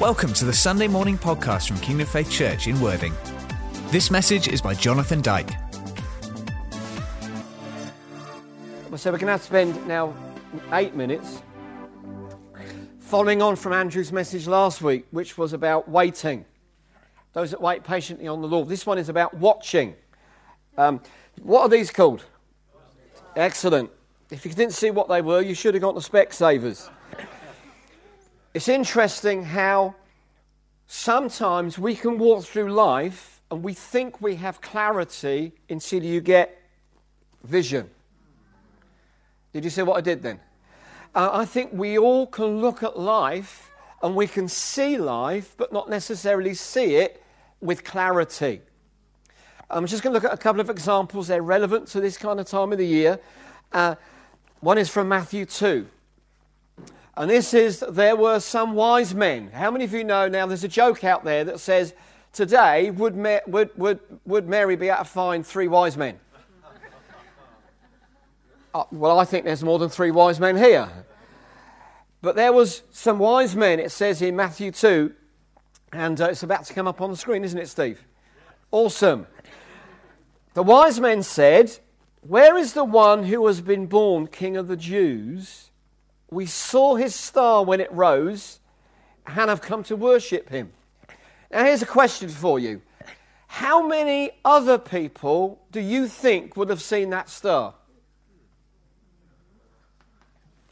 Welcome to the Sunday morning podcast from Kingdom Faith Church in Worthing. This message is by Jonathan Dyke. So we're going to have to spend now eight minutes following on from Andrew's message last week, which was about waiting. Those that wait patiently on the Lord. This one is about watching. Um, what are these called? Excellent. If you didn't see what they were, you should have got the Specsavers. It's interesting how sometimes we can walk through life and we think we have clarity until you get vision. Did you see what I did then? Uh, I think we all can look at life and we can see life, but not necessarily see it with clarity. I'm just going to look at a couple of examples. They're relevant to this kind of time of the year. Uh, one is from Matthew 2. And this is, there were some wise men. How many of you know now there's a joke out there that says, today, would, Ma- would, would, would Mary be able to find three wise men? uh, well, I think there's more than three wise men here. But there was some wise men, it says in Matthew 2, and uh, it's about to come up on the screen, isn't it, Steve? Awesome. The wise men said, Where is the one who has been born King of the Jews? We saw his star when it rose and have come to worship him. Now, here's a question for you How many other people do you think would have seen that star?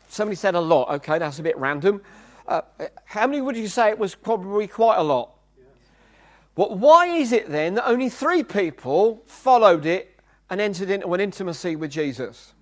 Somebody said a lot. Okay, that's a bit random. Uh, how many would you say it was probably quite a lot? But why is it then that only three people followed it and entered into an intimacy with Jesus?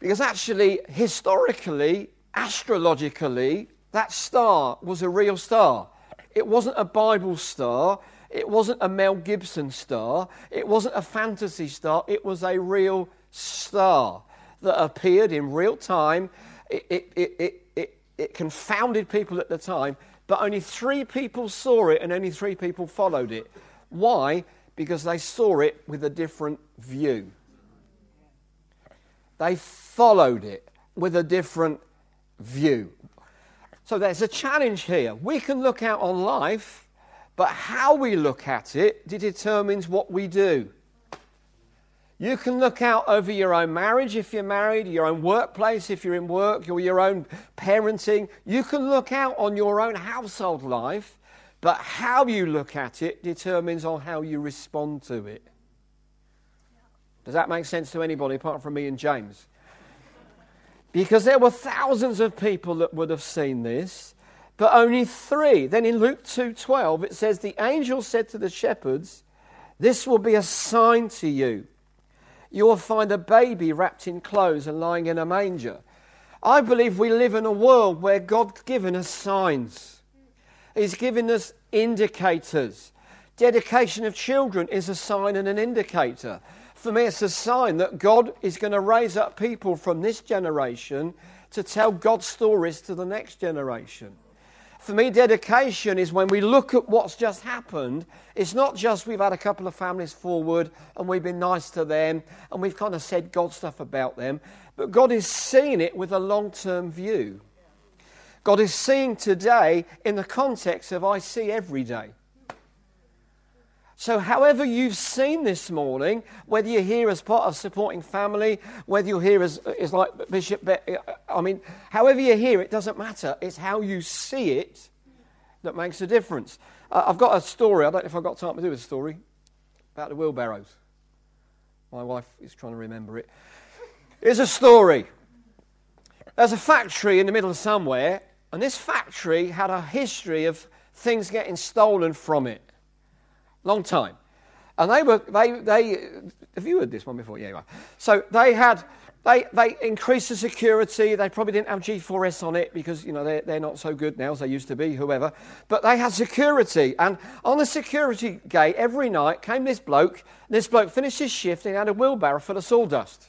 Because actually, historically, astrologically, that star was a real star. It wasn't a Bible star. It wasn't a Mel Gibson star. It wasn't a fantasy star. It was a real star that appeared in real time. It, it, it, it, it, confounded people at the time, but only three people saw it and only three people followed it. Why? Because they saw it with a different view. They followed it with a different view. So there's a challenge here. We can look out on life, but how we look at it determines what we do. You can look out over your own marriage if you're married, your own workplace if you're in work, or your own parenting. You can look out on your own household life, but how you look at it determines on how you respond to it. Does that make sense to anybody apart from me and James? Because there were thousands of people that would have seen this, but only three. Then in Luke 2:12 it says the angel said to the shepherds, "This will be a sign to you. You will find a baby wrapped in clothes and lying in a manger." I believe we live in a world where God's given us signs. He's given us indicators. Dedication of children is a sign and an indicator. For me, it's a sign that God is going to raise up people from this generation to tell God's stories to the next generation. For me, dedication is when we look at what's just happened. It's not just we've had a couple of families forward and we've been nice to them and we've kind of said God stuff about them, but God is seeing it with a long term view. God is seeing today in the context of I see every day. So, however you've seen this morning, whether you're here as part of supporting family, whether you're here as, as like Bishop, I mean, however you're here, it doesn't matter. It's how you see it that makes a difference. Uh, I've got a story. I don't know if I've got time to do a story about the wheelbarrows. My wife is trying to remember it. Here's a story. There's a factory in the middle of somewhere, and this factory had a history of things getting stolen from it. Long time. And they were, they, they, have you heard this one before? Yeah, you are. So they had, they, they increased the security. They probably didn't have G4S on it because, you know, they're, they're not so good now as they used to be, whoever. But they had security. And on the security gate every night came this bloke. This bloke finished his shift and had a wheelbarrow full of sawdust.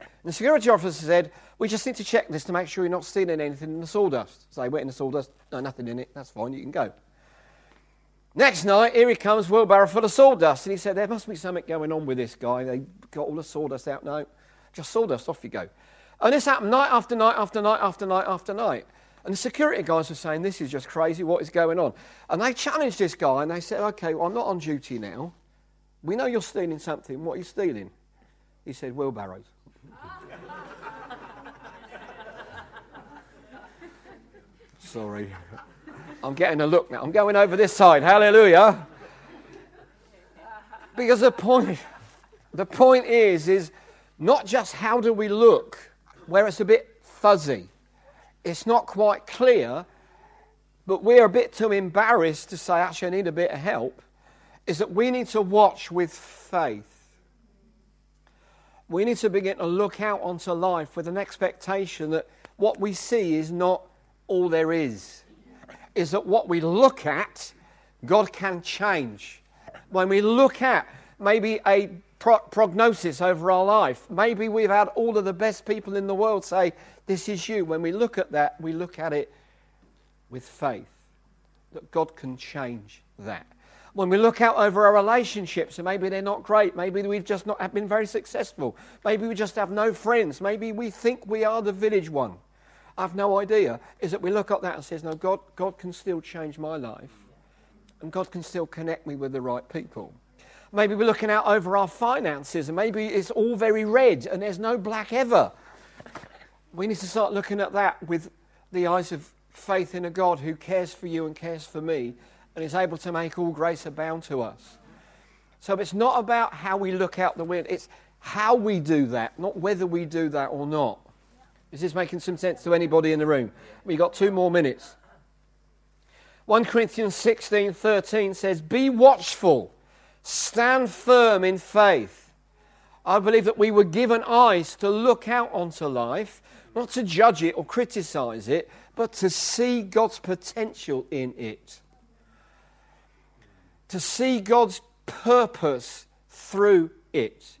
And the security officer said, we just need to check this to make sure you're not stealing anything in the sawdust. So they went in the sawdust. No, nothing in it. That's fine. You can go. Next night, here he comes, wheelbarrow full of sawdust. And he said, There must be something going on with this guy. They got all the sawdust out. No, just sawdust, off you go. And this happened night after night after night after night after night. And the security guys were saying, This is just crazy, what is going on? And they challenged this guy and they said, Okay, well, I'm not on duty now. We know you're stealing something. What are you stealing? He said, Wheelbarrows. Sorry. I'm getting a look now. I'm going over this side. Hallelujah. Because the point, the point is, is not just how do we look, where it's a bit fuzzy. It's not quite clear, but we're a bit too embarrassed to say, actually, I need a bit of help. Is that we need to watch with faith. We need to begin to look out onto life with an expectation that what we see is not all there is. Is that what we look at, God can change. When we look at maybe a pro- prognosis over our life, maybe we've had all of the best people in the world say, This is you. When we look at that, we look at it with faith that God can change that. When we look out over our relationships, and maybe they're not great, maybe we've just not been very successful, maybe we just have no friends, maybe we think we are the village one. I've no idea. Is that we look at that and says, No, God, God can still change my life, and God can still connect me with the right people. Maybe we're looking out over our finances, and maybe it's all very red and there's no black ever. We need to start looking at that with the eyes of faith in a God who cares for you and cares for me and is able to make all grace abound to us. So it's not about how we look out the window, it's how we do that, not whether we do that or not. Is this making some sense to anybody in the room? We've got two more minutes. 1 Corinthians 16 13 says, Be watchful Stand firm in faith. I believe that we were given eyes to look out onto life, not to judge it or criticize it, but to see God's potential in it. To see God's purpose through it.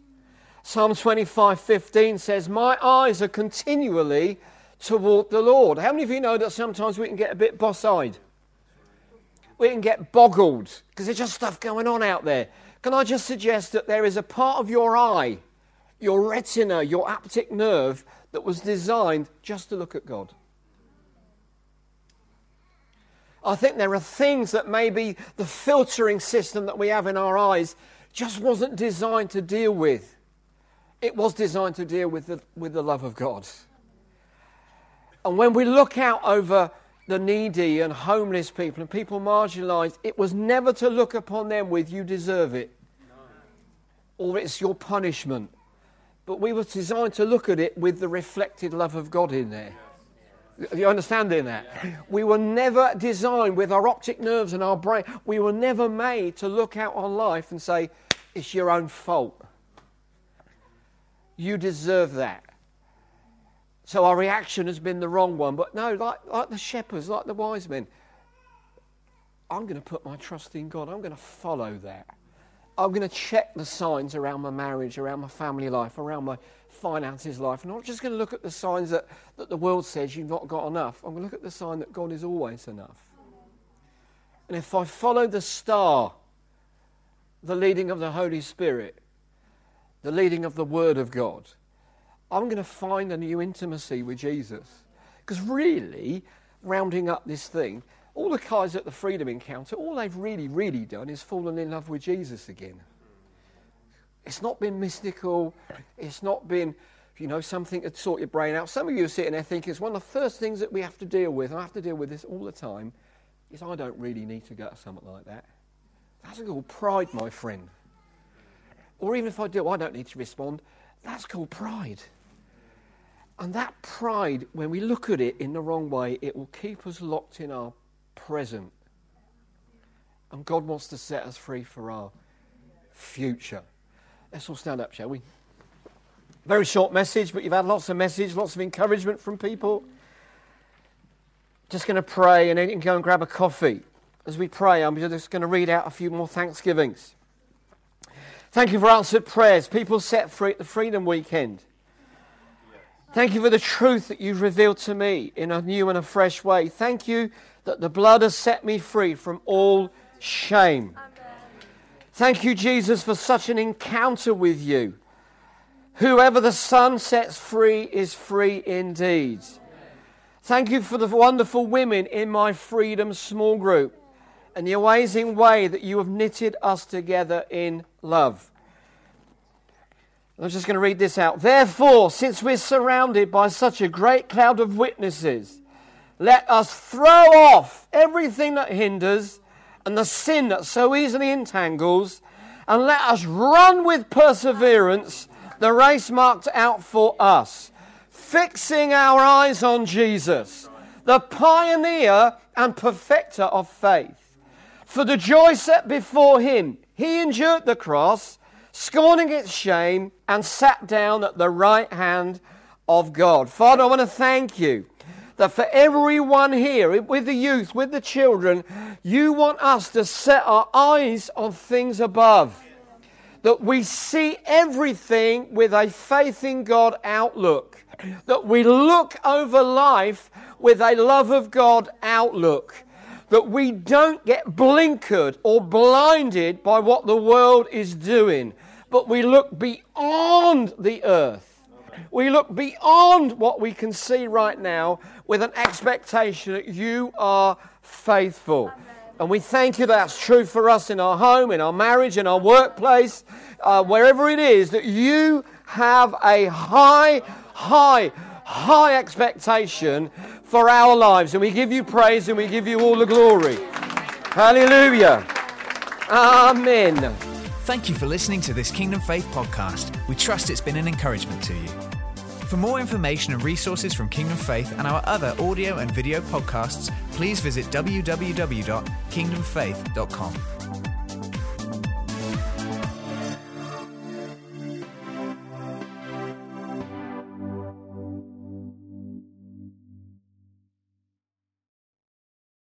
Psalm 25:15 says, "My eyes are continually toward the Lord." How many of you know that sometimes we can get a bit boss-eyed? we can get boggled because there's just stuff going on out there. Can I just suggest that there is a part of your eye, your retina, your optic nerve, that was designed just to look at God? I think there are things that maybe the filtering system that we have in our eyes just wasn't designed to deal with. It was designed to deal with the, with the love of God. And when we look out over the needy and homeless people and people marginalized, it was never to look upon them with, you deserve it, or it's your punishment. But we were designed to look at it with the reflected love of God in there. You understand in that? We were never designed with our optic nerves and our brain. We were never made to look out on life and say, it's your own fault. You deserve that. So our reaction has been the wrong one. But no, like, like the shepherds, like the wise men, I'm going to put my trust in God. I'm going to follow that. I'm going to check the signs around my marriage, around my family life, around my finances life. I'm not just going to look at the signs that, that the world says you've not got enough. I'm going to look at the sign that God is always enough. And if I follow the star, the leading of the Holy Spirit, the leading of the Word of God, I'm going to find a new intimacy with Jesus. Because really, rounding up this thing, all the guys at the Freedom Encounter, all they've really, really done is fallen in love with Jesus again. It's not been mystical. It's not been, you know, something to sort your brain out. Some of you are sitting there thinking it's one of the first things that we have to deal with, and I have to deal with this all the time, is I don't really need to go to something like that. That's called pride, my friend. Or even if I do, I don't need to respond. That's called pride. And that pride, when we look at it in the wrong way, it will keep us locked in our present. And God wants to set us free for our future. Let's all stand up, shall we? Very short message, but you've had lots of message, lots of encouragement from people. Just going to pray and then you can go and grab a coffee. As we pray, I'm just going to read out a few more thanksgivings. Thank you for answered prayers. People set free at the Freedom Weekend. Thank you for the truth that you've revealed to me in a new and a fresh way. Thank you that the blood has set me free from all shame. Thank you, Jesus, for such an encounter with you. Whoever the Son sets free is free indeed. Thank you for the wonderful women in my Freedom small group and the amazing way that you have knitted us together in love. I'm just going to read this out. Therefore, since we're surrounded by such a great cloud of witnesses, let us throw off everything that hinders and the sin that so easily entangles, and let us run with perseverance the race marked out for us, fixing our eyes on Jesus, the pioneer and perfecter of faith. For the joy set before him, he endured the cross scorning its shame, and sat down at the right hand of God. Father, I want to thank you that for everyone here, with the youth, with the children, you want us to set our eyes on things above. That we see everything with a faith in God outlook. That we look over life with a love of God outlook that we don't get blinkered or blinded by what the world is doing, but we look beyond the earth. We look beyond what we can see right now with an expectation that you are faithful. And we thank you that's true for us in our home, in our marriage, in our workplace, uh, wherever it is, that you have a high, high, high expectation for our lives. And we give you praise and we give you all the glory. Hallelujah. Amen. Thank you for listening to this Kingdom Faith podcast. We trust it's been an encouragement to you. For more information and resources from Kingdom Faith and our other audio and video podcasts, please visit www.kingdomfaith.com.